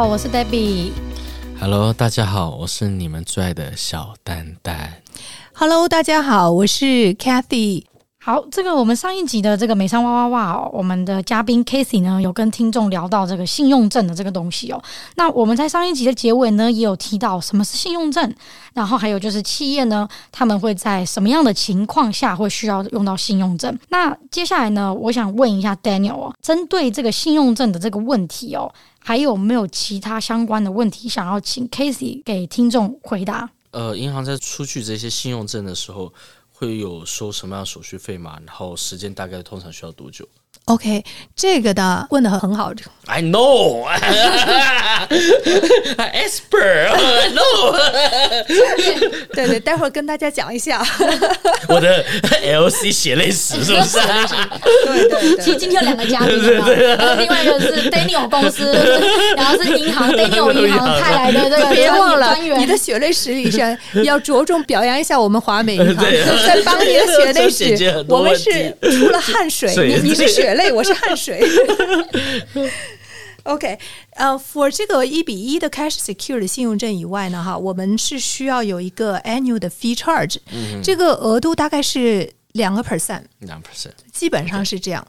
好，我是 Debbie。Hello，大家好，我是你们最爱的小蛋蛋。Hello，大家好，我是 Cathy。好，这个我们上一集的这个美商哇哇哇，我们的嘉宾 Casey 呢有跟听众聊到这个信用证的这个东西哦。那我们在上一集的结尾呢也有提到什么是信用证，然后还有就是企业呢他们会在什么样的情况下会需要用到信用证。那接下来呢，我想问一下 Daniel 哦，针对这个信用证的这个问题哦，还有没有其他相关的问题想要请 Casey 给听众回答？呃，银行在出具这些信用证的时候。会有收什么样的手续费吗？然后时间大概通常需要多久？OK，这个的问的很好。I know，expert，I know。对对，待会儿跟大家讲一下我的 LC 血泪史，是不是？对对对。其实今天有两个嘉宾，另外一个是 Daniel 公司，然后是银行 Daniel 银行派来的这个别忘了你的血泪史里上要着重表扬一下我们华美银行，在帮你的血泪史，我们是出了汗水，你你是血泪。泪，我是汗水。OK，呃、uh,，for 这个一比一的 cash secure 的信用证以外呢，哈，我们是需要有一个 annual 的 fee charge，、嗯、这个额度大概是两个 percent，两 percent，基本上是这样。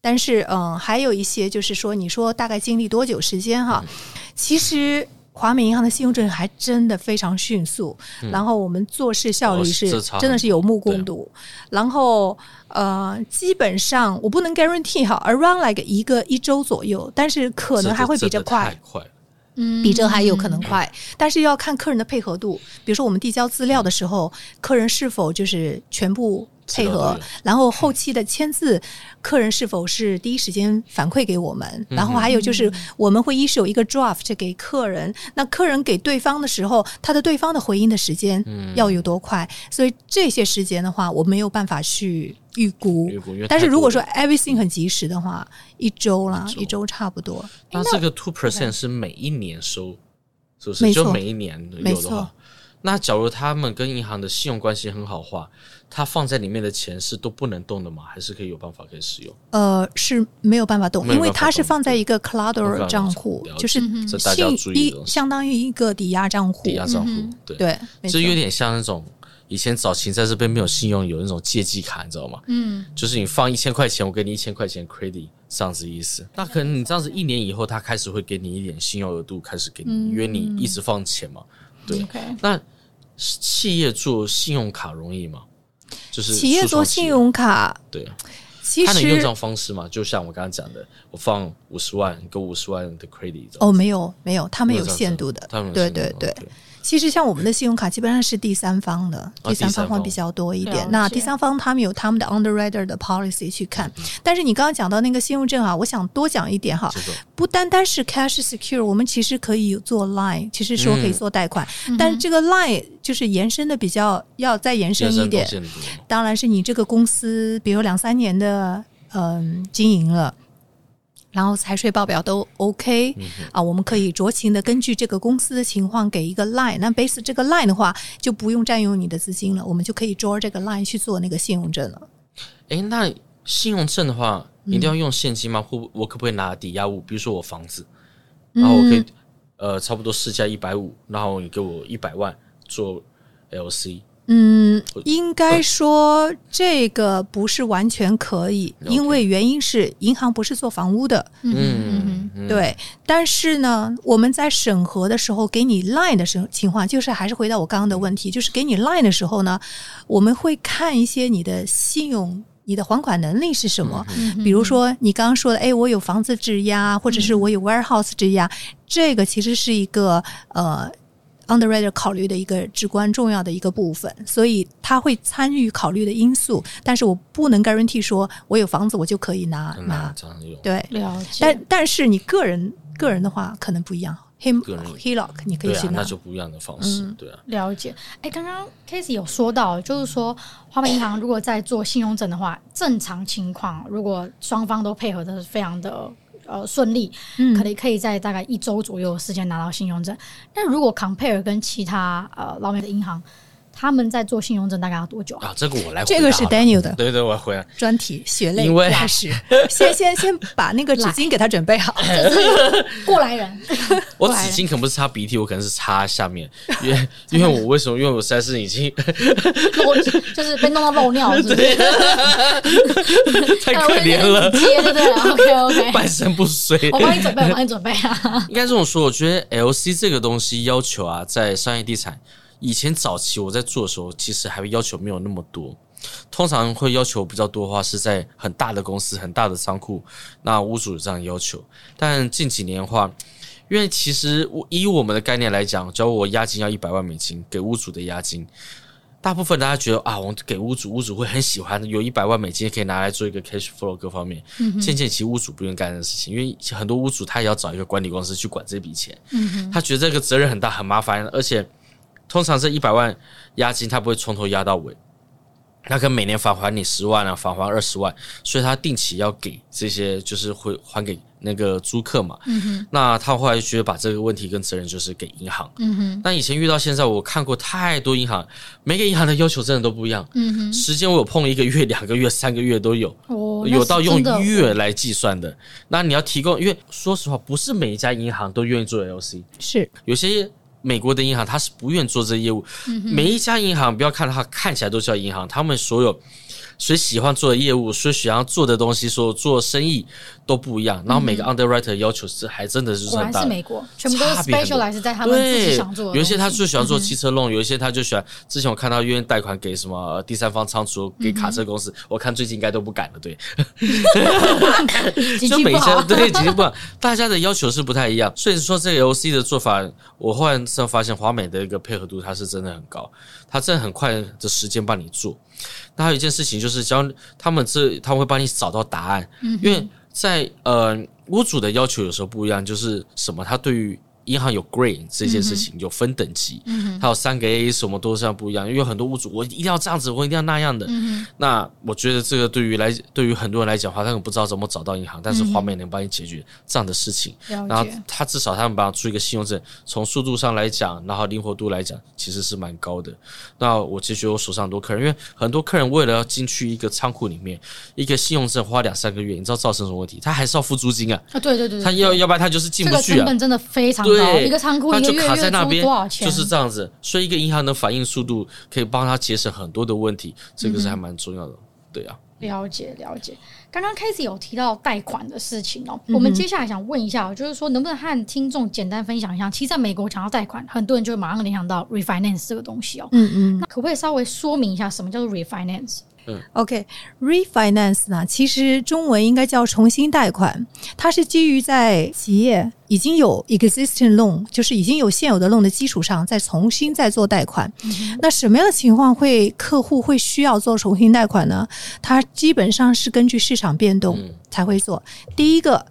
但是，嗯、呃，还有一些就是说，你说大概经历多久时间哈？嗯、其实。华美银行的信用证还真的非常迅速，嗯、然后我们做事效率是真的是有目共睹。哦、然后呃，基本上我不能 guarantee 哈，around like 一个一周左右，但是可能还会比这快，嗯，比这还有可能快，嗯、但是要看客人的配合度。比如说我们递交资料的时候，嗯、客人是否就是全部。配合，然后后期的签字，客人是否是第一时间反馈给我们？然后还有就是，我们会 issue 一个 draft 给客人，那客人给对方的时候，他的对方的回应的时间要有多快？所以这些时间的话，我没有办法去预估。但是如果说 everything 很及时的话，一周啦，一周差不多。那这个 two percent 是每一年收，是不是？就每一年有的话。那假如他们跟银行的信用关系很好的话，他放在里面的钱是都不能动的吗？还是可以有办法可以使用？呃，是没有办法动，因为它是放在一个 collateral 账户，就是信一相当于一个抵押账户。抵押账户，对对，这有点像那种以前早期在这边没有信用，有那种借记卡，你知道吗？嗯，就是你放一千块钱，我给你一千块钱 credit，这样子意思。那可能你这样子一年以后，他开始会给你一点信用额度，开始给你，因为你一直放钱嘛。对，那。企业做信用卡容易吗？就是企业做信用卡，对啊，其实他能用这种方式吗？就像我刚刚讲的，我放五十万，给五十万的 credit。哦，没有，没有，他们有限度的，他们对对对。其实像我们的信用卡基本上是第三方的，第三方会比较多一点。那第三方他们有他们的 underwriter 的 policy 去看。但是你刚刚讲到那个信用证啊，我想多讲一点哈，不单单是 cash secure，我们其实可以做 line，其实说可以做贷款，但是这个 line 就是延伸的比较要再延伸一点。当然是你这个公司，比如两三年的嗯经营了。然后财税报表都 OK 啊，我们可以酌情的根据这个公司的情况给一个 line。那 base 这个 line 的话，就不用占用你的资金了，我们就可以 draw 这个 line 去做那个信用证了。哎，那信用证的话，一定要用现金吗？或、嗯、我可不可以拿抵押物？比如说我房子，然后我可以、嗯、呃差不多市价一百五，然后你给我一百万做 LC。嗯，应该说这个不是完全可以，因为原因是银行不是做房屋的。嗯，对。但是呢，我们在审核的时候给你 line 的时候情况，就是还是回到我刚刚的问题，就是给你 line 的时候呢，我们会看一些你的信用、你的还款能力是什么。比如说你刚刚说的，哎，我有房子质押，或者是我有 warehouse 质押，这个其实是一个呃。Underwriter 考虑的一个至关重要的一个部分，所以他会参与考虑的因素，但是我不能 guarantee 说我有房子我就可以拿拿，对，了解。但但是你个人个人的话可能不一样，him HELOC 你可以去拿，那就不一样的方式，对啊。了解。哎，刚刚 Casey 有说到，就是说花呗银行如果在做信用证的话，正常情况如果双方都配合的是非常的。呃，顺利，可能可以在大概一周左右的时间拿到信用证。那、嗯、如果 compare 跟其他呃老美的银行，他们在做信用证大概要多久啊？这个我来，这个是 Daniel 的，对对，我回来专题血泪因史，先先先把那个纸巾给他准备好，过来人，我纸巾可能不是擦鼻涕，我可能是擦下面，因为 因为我为什么？因为我实在是已经漏，就是被弄到漏尿？太可怜了，接对不对？OK OK，半身不遂，我帮你准备，我帮你准备啊。应该这么说，我觉得 LC 这个东西要求啊，在商业地产。以前早期我在做的时候，其实还会要求没有那么多，通常会要求比较多的话是在很大的公司、很大的仓库，那屋主有这样要求。但近几年的话，因为其实我以我们的概念来讲，假如我押金要一百万美金给屋主的押金，大部分大家觉得啊，我给屋主，屋主会很喜欢，有一百万美金可以拿来做一个 cash flow 各方面。渐渐，其实屋主不愿干的事情，因为很多屋主他也要找一个管理公司去管这笔钱，他觉得这个责任很大、很麻烦，而且。通常这一百万押金，他不会从头押到尾，他可能每年返还你十万啊，返还二十万，所以他定期要给这些，就是会还给那个租客嘛。嗯哼。那他后来就觉得把这个问题跟责任就是给银行。嗯哼。那以前遇到现在，我看过太多银行，每个银行的要求真的都不一样。嗯哼。时间我有碰一个月、两个月、三个月都有。哦。有到用月来计算的。那你要提供，因为说实话，不是每一家银行都愿意做 LC。是。有些。美国的银行，他是不愿做这业务。每一家银行，不要看它看起来都叫银行，他们所有。所以喜欢做的业务，所以喜欢做的东西，所做生意都不一样。然后每个 underwriter 要求是还真的是很大。是美国，全部都是 specialize 在他们自己想做的。有一些他就喜欢做汽车 loan，有一些他就喜欢。之前我看到愿意贷款给什么第三方仓储，给卡车公司。我看最近应该都不敢了，对。就每家 对，几不大家的要求是不太一样。所以说这个 LC 的做法，我后来上发现华美的一个配合度，它是真的很高，它真的很快的时间帮你做。那还有一件事情就是，教他们这他们会帮你找到答案，因为在呃屋主的要求有时候不一样，就是什么，他对于。银行有 grade 这件事情，有分等级，嗯，还有三个 A，什么都是这样不一样。因为有很多屋主，我一定要这样子，我一定要那样的。嗯、那我觉得这个对于来，对于很多人来讲的话，他们不知道怎么找到银行，但是华美能帮你解决这样的事情。嗯、然后他至少他们帮他出一个信用证，从速度上来讲，然后灵活度来讲，其实是蛮高的。那我其实觉得我手上很多客人，因为很多客人为了要进去一个仓库里面，一个信用证花两三个月，你知道造成什么问题？他还是要付租金啊！啊，对对对，对，他要要不然他就是进不去啊。这个成本真的非常高。一个仓库一个月月租多少钱？就是这样子，所以一个银行的反应速度可以帮他节省很多的问题，这个是还蛮重要的。对啊，了解了解。刚刚 Cathy 有提到贷款的事情哦，我们接下来想问一下，就是说能不能和听众简单分享一下？其实在美国讲到贷款，很多人就会马上联想到 refinance 这个东西哦。嗯嗯，那可不可以稍微说明一下什么叫做 refinance？嗯，OK，refinance 呢，其实中文应该叫重新贷款，它是基于在企业已经有 existing loan，就是已经有现有的 loan 的基础上，再重新再做贷款。嗯。那什么样的情况会客户会需要做重新贷款呢？它基本上是根据市场变动才会做。第一个，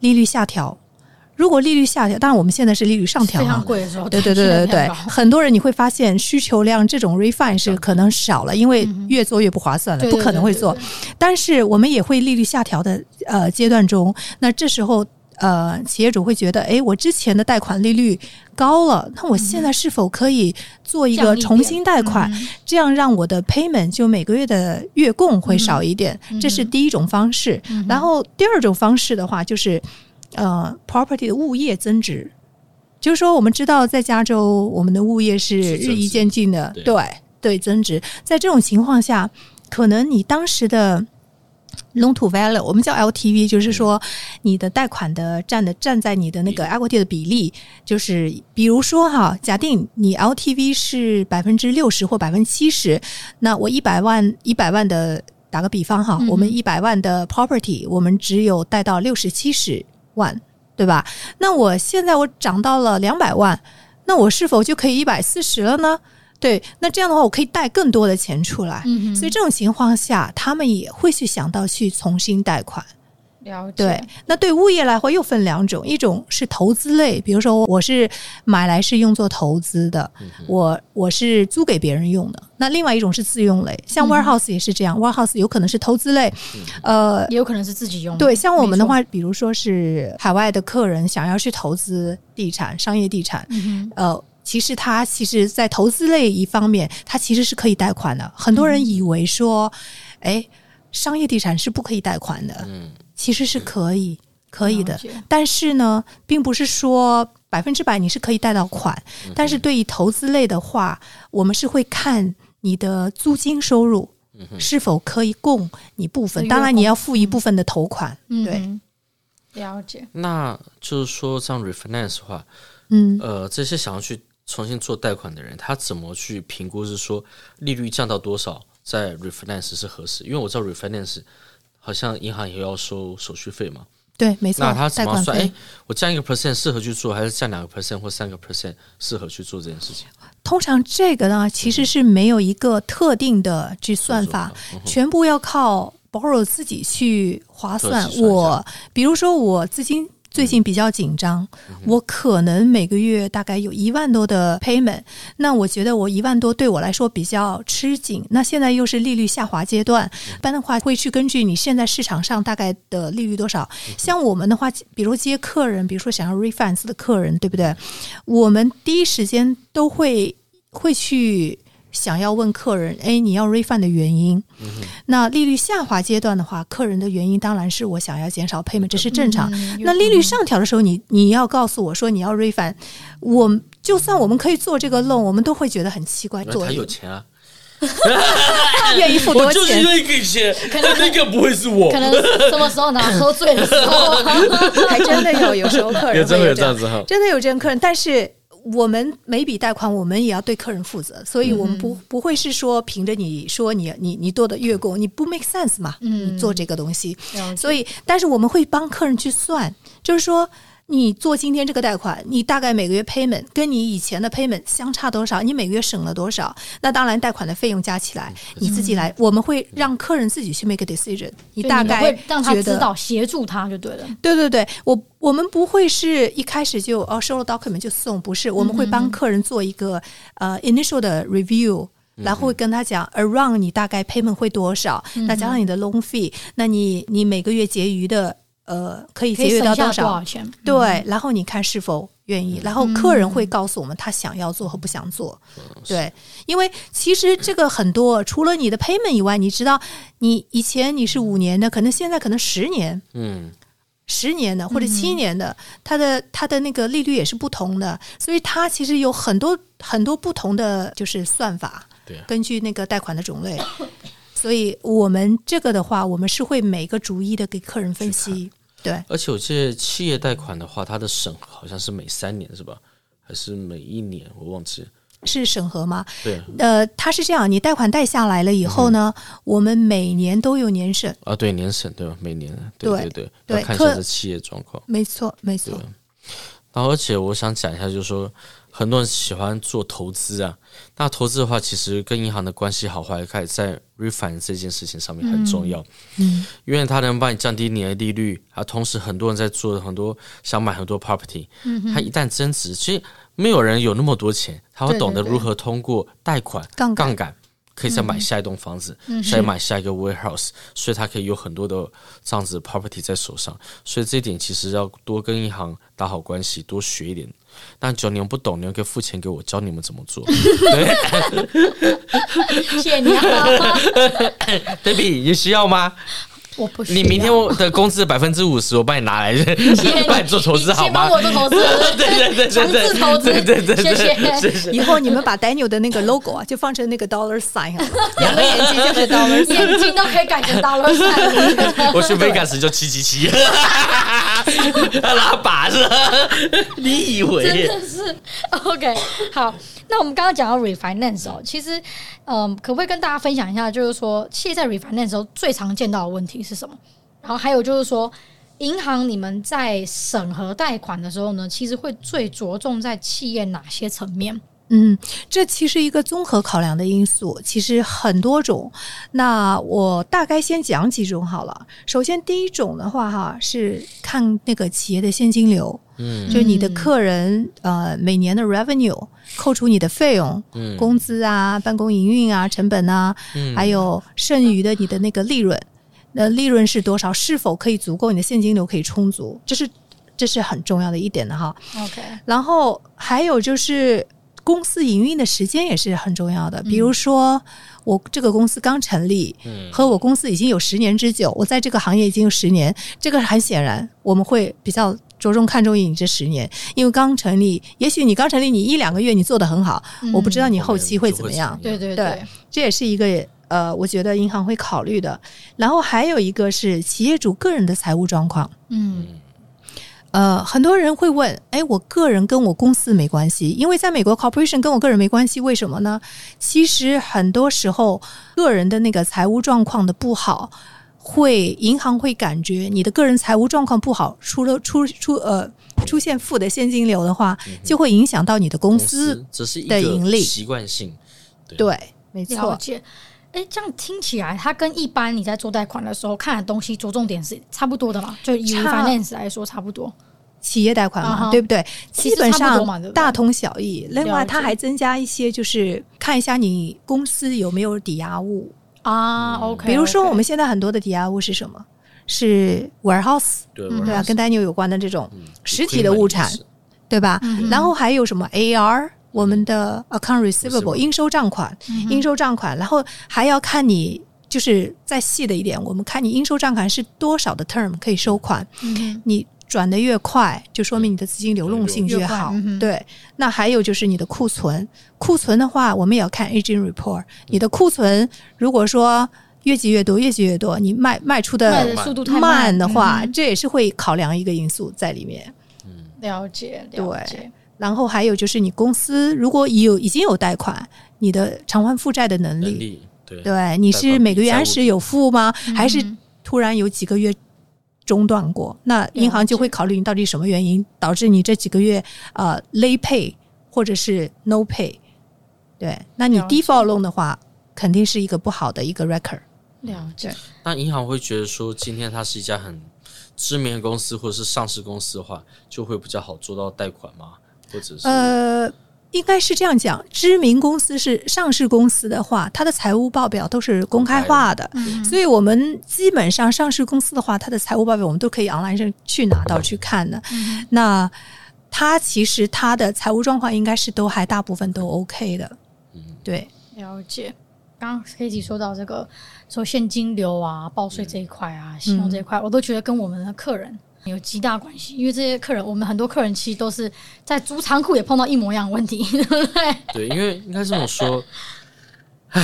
利率下调。如果利率下调，当然我们现在是利率上调，非常贵的时候，对对对对对，很多人你会发现需求量这种 refine 是可能少了，因为越做越不划算了，不可能会做。但是我们也会利率下调的呃阶段中，那这时候呃企业主会觉得，哎，我之前的贷款利率高了，那我现在是否可以做一个重新贷款，这样让我的 payment 就每个月的月供会少一点？这是第一种方式。然后第二种方式的话就是。呃，property 的物业增值，就是说，我们知道在加州，我们的物业是日益渐进的，对对增值。在这种情况下，可能你当时的 loan to value，我们叫 LTV，就是说你的贷款的占的占在你的那个 equity 的比例，就是比如说哈，假定你 LTV 是百分之六十或百分之七十，那我一百万一百万的打个比方哈，我们一百万的 property，我们只有贷到六十七十。万对吧？那我现在我涨到了两百万，那我是否就可以一百四十了呢？对，那这样的话我可以贷更多的钱出来。嗯，所以这种情况下，他们也会去想到去重新贷款。了解。对，那对物业来说又分两种，一种是投资类，比如说我是买来是用作投资的，嗯、我我是租给别人用的。那另外一种是自用类，像 warehouse 也是这样，嗯、warehouse 有可能是投资类，呃，也有可能是自己用。对，像我们的话，比如说是海外的客人想要去投资地产、商业地产，嗯、呃。其实他其实在投资类一方面，他其实是可以贷款的。很多人以为说，哎，商业地产是不可以贷款的，嗯，其实是可以，可以的。但是呢，并不是说百分之百你是可以贷到款。但是对于投资类的话，我们是会看你的租金收入是否可以供你部分。当然，你要付一部分的头款，对。了解，那就是说，像 refinance 的话，嗯，呃，这些想要去重新做贷款的人，他怎么去评估？是说利率降到多少，在 refinance 是合适？因为我知道 refinance 好像银行也要收手续费嘛。对，没错。那他怎么算？哎，我降一个 percent 适合去做，还是降两个 percent 或三个 percent 适合去做这件事情？通常这个呢，其实是没有一个特定的去算法，嗯、全部要靠。borrow 自己去划算，我比如说我资金最近比较紧张，嗯、我可能每个月大概有一万多的 payment，那我觉得我一万多对我来说比较吃紧。那现在又是利率下滑阶段，一般的话会去根据你现在市场上大概的利率多少。像我们的话，比如接客人，比如说想要 refinance 的客人，对不对？我们第一时间都会会去。想要问客人，哎，你要 refund 的原因？嗯、那利率下滑阶段的话，客人的原因当然是我想要减少 payment，这是正常。嗯、那利率上调的时候，你你要告诉我说你要 refund，我就算我们可以做这个 loan，我们都会觉得很奇怪。做他有钱啊，愿意付 多钱，我就是愿意给钱，可能那个不会是我，可能什么时候呢？喝醉的时候，还真的有，有时候客人有真的有这样子哈，真的有这样客人，但是。我们每笔贷款，我们也要对客人负责，所以我们不不会是说凭着你说你你你多的月供，你不 make sense 嘛？嗯，你做这个东西，所以但是我们会帮客人去算，就是说。你做今天这个贷款，你大概每个月 payment 跟你以前的 payment 相差多少？你每个月省了多少？那当然，贷款的费用加起来，你自己来。我们会让客人自己去 make a decision。你大概会让他知道，协助他就对了。对对对，我我们不会是一开始就哦收了 document 就送，不是，我们会帮客人做一个呃 initial 的 review，然后会跟他讲 around 你大概 payment 会多少，那加上你的 loan fee，那你你每个月结余的。呃，可以节约到多少，多少钱？对，嗯、然后你看是否愿意，然后客人会告诉我们他想要做和不想做。嗯、对，因为其实这个很多，除了你的 payment 以外，你知道，你以前你是五年的，可能现在可能十年，嗯，十年的或者七年的，它的它的那个利率也是不同的，所以它其实有很多很多不同的就是算法，对，根据那个贷款的种类，所以我们这个的话，我们是会每个逐一的给客人分析。对，而且我记得企业贷款的话，它的审核好像是每三年是吧？还是每一年？我忘记。是审核吗？对，呃，它是这样，你贷款贷下来了以后呢，嗯、我们每年都有年审啊，对，年审对吧？每年，对对对，对要看一下这企业状况。没错，没错。然后，而且我想讲一下，就是说。很多人喜欢做投资啊，那投资的话，其实跟银行的关系好坏，开始在 refinance 这件事情上面很重要。嗯，因为它能帮你降低你的利率，啊，同时很多人在做很多想买很多 property，嗯，它一旦增值，其实没有人有那么多钱，他会懂得如何通过贷款杠杆。可以再买下一栋房子，嗯、再买下一个 warehouse，嗯、所以他可以有很多的这样子 property 在手上，所以这一点其实要多跟银行打好关系，多学一点。但只要你们不懂，你们可以付钱给我，教你们怎么做。对，谢谢你啊，baby，有需要吗？我不需你明天我的工资百分之五十，我帮你拿来，帮你做投资好吗？帮我做投资，对 对对，对对投资，对对对，谢谢。以后你们把 Daniel 的那个 logo 啊，就放成那个 dollar sign，两个 眼睛就是 dollar sign，眼睛都可以改成 dollar sign。我去 Vegas 就七七七，拉把子，你以为？真的是。OK 好。那我们刚刚讲到 refinance 哦，其实，嗯，可不可以跟大家分享一下，就是说，企业在 refinance 时候最常见到的问题是什么？然后还有就是说，银行你们在审核贷款的时候呢，其实会最着重在企业哪些层面？嗯，这其实一个综合考量的因素，其实很多种。那我大概先讲几种好了。首先，第一种的话，哈，是看那个企业的现金流，嗯，就是你的客人呃每年的 revenue 扣除你的费用，嗯，工资啊、办公营运啊、成本啊，嗯，还有剩余的你的那个利润，那利润是多少？是否可以足够？你的现金流可以充足？这是这是很重要的一点的哈。OK，然后还有就是。公司营运的时间也是很重要的。比如说，我这个公司刚成立，和我公司已经有十年之久，我在这个行业已经有十年，这个很显然我们会比较着重看重于你这十年，因为刚成立，也许你刚成立，你一两个月你做的很好，我不知道你后期会怎么样。对对对，这也是一个呃，我觉得银行会考虑的。然后还有一个是企业主个人的财务状况，嗯。呃，很多人会问，哎，我个人跟我公司没关系，因为在美国，corporation 跟我个人没关系，为什么呢？其实很多时候，个人的那个财务状况的不好，会银行会感觉你的个人财务状况不好，出了出出呃出现负的现金流的话，就会影响到你的公司的盈利。习惯性，对，对，没错。哎，这样听起来，它跟一般你在做贷款的时候看的东西着重点是差不多的嘛？就以 finance 来说，差不多。企业贷款嘛，uh huh. 对不对？基本上大同小异。另外，它还增加一些，就是看一下你公司有没有抵押物啊。Uh, OK，比如说我们现在很多的抵押物是什么？是 warehouse，对吧？跟 Daniel 有关的这种实体的物产，对吧？嗯、然后还有什么 AR？我们的 account receivable 应收账款，应收账款，然后还要看你就是再细的一点，我们看你应收账款是多少的 term 可以收款，你转的越快，就说明你的资金流动性越好。对，那还有就是你的库存，库存的话，我们也要看 aging report。你的库存如果说越积越多，越积越多，你卖卖出的速度太慢。的话，这也是会考量一个因素在里面。嗯，了解，了解。然后还有就是，你公司如果有已经有贷款，你的偿还负债的能力，能力对，对，你是每个月按时有付吗？还是突然有几个月中断过？嗯、那银行就会考虑你到底什么原因导致你这几个月呃 late pay 或者是 no pay？对，那你 default loan 的话，肯定是一个不好的一个 record。了解。那银行会觉得说，今天它是一家很知名的公司或者是上市公司的话，就会比较好做到贷款吗？或者是呃，应该是这样讲，知名公司是上市公司的话，它的财务报表都是公开化的，嗯、所以我们基本上上市公司的话，它的财务报表我们都可以 online 上去拿到去看的。嗯、那它其实它的财务状况应该是都还大部分都 OK 的。嗯，对，了解。刚刚 Casey 说到这个说现金流啊、报税这一块啊、信用这一块，嗯、我都觉得跟我们的客人。有极大关系，因为这些客人，我们很多客人其实都是在租仓库也碰到一模一样的问题，对不对？对，因为应该这么说，唉，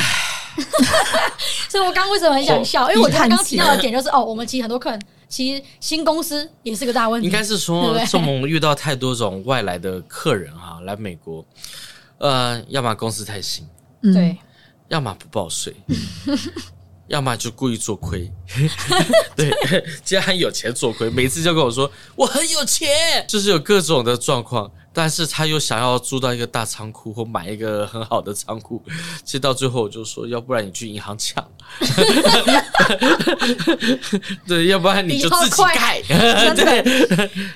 所以我刚刚为什么很想笑？因为我刚刚提到的点就是，哦，我们其实很多客人其实新公司也是个大问题。应该是说，这么遇到太多种外来的客人哈，来美国，呃，要么公司太新，对，要么不报税。要么就故意做亏，对，既然很有钱做亏，每次就跟我说我很有钱，就是有各种的状况，但是他又想要租到一个大仓库或买一个很好的仓库，其实到最后我就说，要不然你去银行抢，对，要不然你就自己盖，对，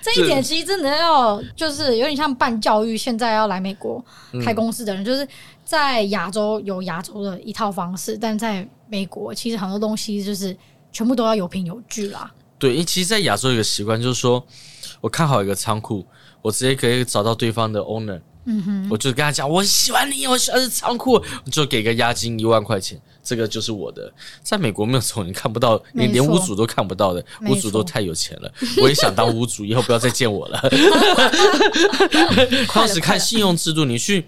这一点其实真的要就是有点像办教育，现在要来美国开公司的人，就是在亚洲有亚洲的一套方式，但在美国其实很多东西就是全部都要有凭有据啦。对，因为其实，在亚洲有个习惯，就是说我看好一个仓库，我直接可以找到对方的 owner，嗯哼，我就跟他讲，我喜欢你，我喜欢这仓库，就给个押金一万块钱，这个就是我的。在美国没有这种，你看不到，你连屋主都看不到的，屋主都太有钱了。我也想当屋主，以后不要再见我了。当时看信用制度，你去。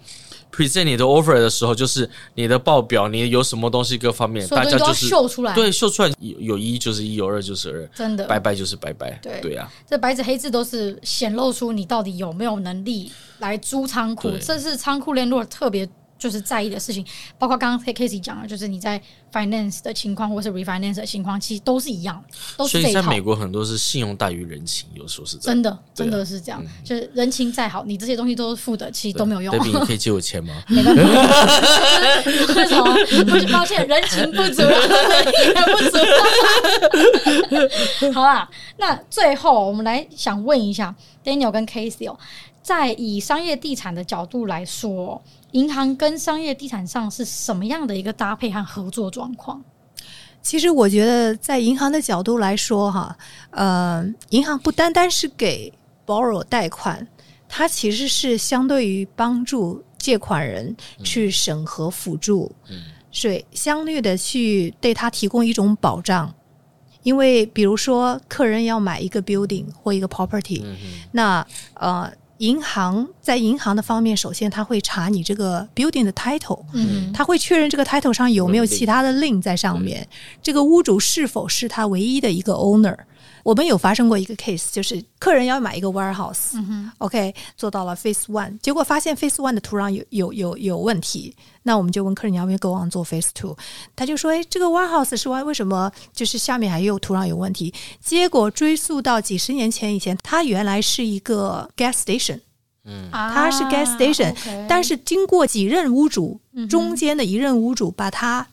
Present 你的 offer 的时候，就是你的报表，你有什么东西，各方面，大家就是秀出来，对，秀出来有有一就是一，有二就是二，真的，拜拜就是拜拜，对。对啊，这白纸黑字都是显露出你到底有没有能力来租仓库，这是仓库联络特别。就是在意的事情，包括刚刚 Casey 讲的，就是你在 finance 的情况，或是 refinance 的情况，其实都是一样，都是这一套。所以在美国很多是信用大于人情，有时候是真的，真的是这样。就是人情再好，你这些东西都是付的，其实都没有用。对，你 可以借我钱吗？没办法，为什么？不是抱歉，人情不足，能力也不足。好啦，那最后我们来想问一下 Daniel 跟 Casey 哦，在以商业地产的角度来说。银行跟商业地产上是什么样的一个搭配和合作状况？其实我觉得，在银行的角度来说，哈，呃，银行不单单是给 borrower 贷款。它其实是相对于帮助借款人去审核辅助，嗯，所以相对的去对他提供一种保障。因为比如说客人要买一个 building 或一个 property，嗯、那呃。银行在银行的方面，首先他会查你这个 building 的 title，嗯，他会确认这个 title 上有没有其他的 link 在上面，这个屋主是否是他唯一的一个 owner。我们有发生过一个 case，就是客人要买一个 warehouse，嗯哼，OK，做到了 Phase One，结果发现 Phase One 的土壤有有有有问题，那我们就问客人你要不要 go on 做 Phase Two，他就说，哎，这个 warehouse 是为为什么就是下面还有土壤有问题？结果追溯到几十年前以前，它原来是一个 gas station，嗯，它是 gas station，啊 okay，但是经过几任屋主，中间的一任屋主把它。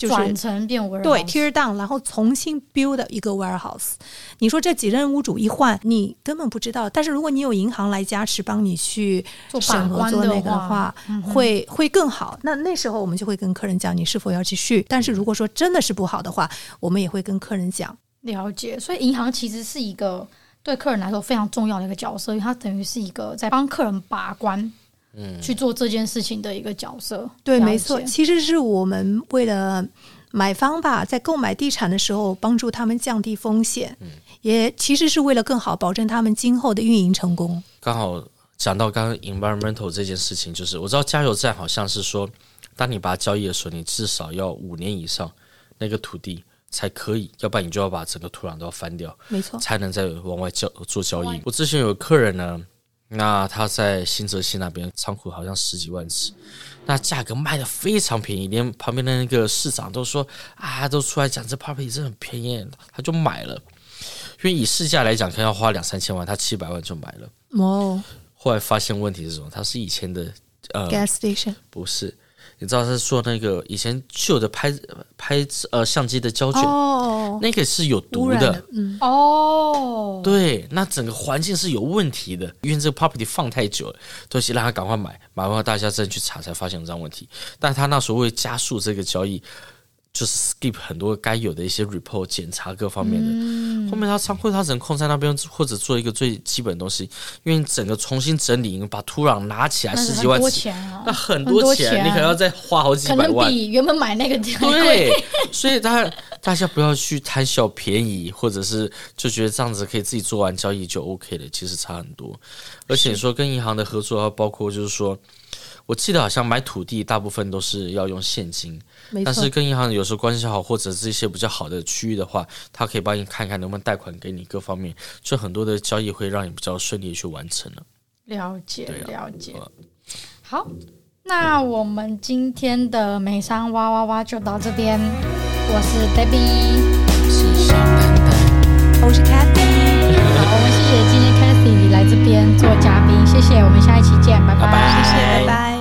就是转成变 warehouse，对，tear down，然后重新 build 一个 warehouse。你说这几任屋主一换，你根本不知道。但是如果你有银行来加持，帮你去审核做那个的话，的话会会更好。那那时候我们就会跟客人讲，你是否要继续。但是如果说真的是不好的话，我们也会跟客人讲。了解，所以银行其实是一个对客人来说非常重要的一个角色，因为它等于是一个在帮客人把关。嗯，去做这件事情的一个角色，对，没错，其实是我们为了买方吧，在购买地产的时候帮助他们降低风险，嗯，也其实是为了更好保证他们今后的运营成功。刚好讲到刚刚 environmental 这件事情，就是我知道加油站好像是说，当你把它交易的时候，你至少要五年以上那个土地才可以，要不然你就要把整个土壤都要翻掉，没错，才能再往外交做交易。我之前有客人呢。那他在新泽西那边仓库好像十几万尺，那价格卖的非常便宜，连旁边的那个市长都说啊，都出来讲这 property 真的很便宜，他就买了。因为以市价来讲，可能要花两三千万，他七百万就买了。哦，后来发现问题是什么？他是以前的呃 gas station，不是。你知道他是说那个以前旧的拍拍呃相机的胶卷，哦，那个是有毒的，嗯，哦，对，那整个环境是有问题的，因为这个 property 放太久了，都是让他赶快买，买完后大家再去查才发现有这样问题，但他那时候会加速这个交易。就是 skip 很多该有的一些 report 检查各方面的，嗯、后面他仓库他只能空在那边，或者做一个最基本的东西，因为整个重新整理，把土壤拿起来十几万，那钱啊，那很多钱，你可能要再花好几百万，可能比原本买那个贵。对，所以大家大家不要去贪小便宜，或者是就觉得这样子可以自己做完交易就 OK 了，其实差很多。而且说跟银行的合作，包括就是说。我记得好像买土地大部分都是要用现金，但是跟银行有时候关系好，或者是一些比较好的区域的话，他可以帮你看看能不能贷款给你，各方面就很多的交易会让你比较顺利去完成了。了解，了解。好，那我们今天的美商哇哇哇就到这边。我是 Debbie，我是小丹丹，我是 Cathy。好，我们谢谢今天 Cathy 你来这边做嘉宾，谢谢。我们下一期见，拜拜。谢谢拜拜。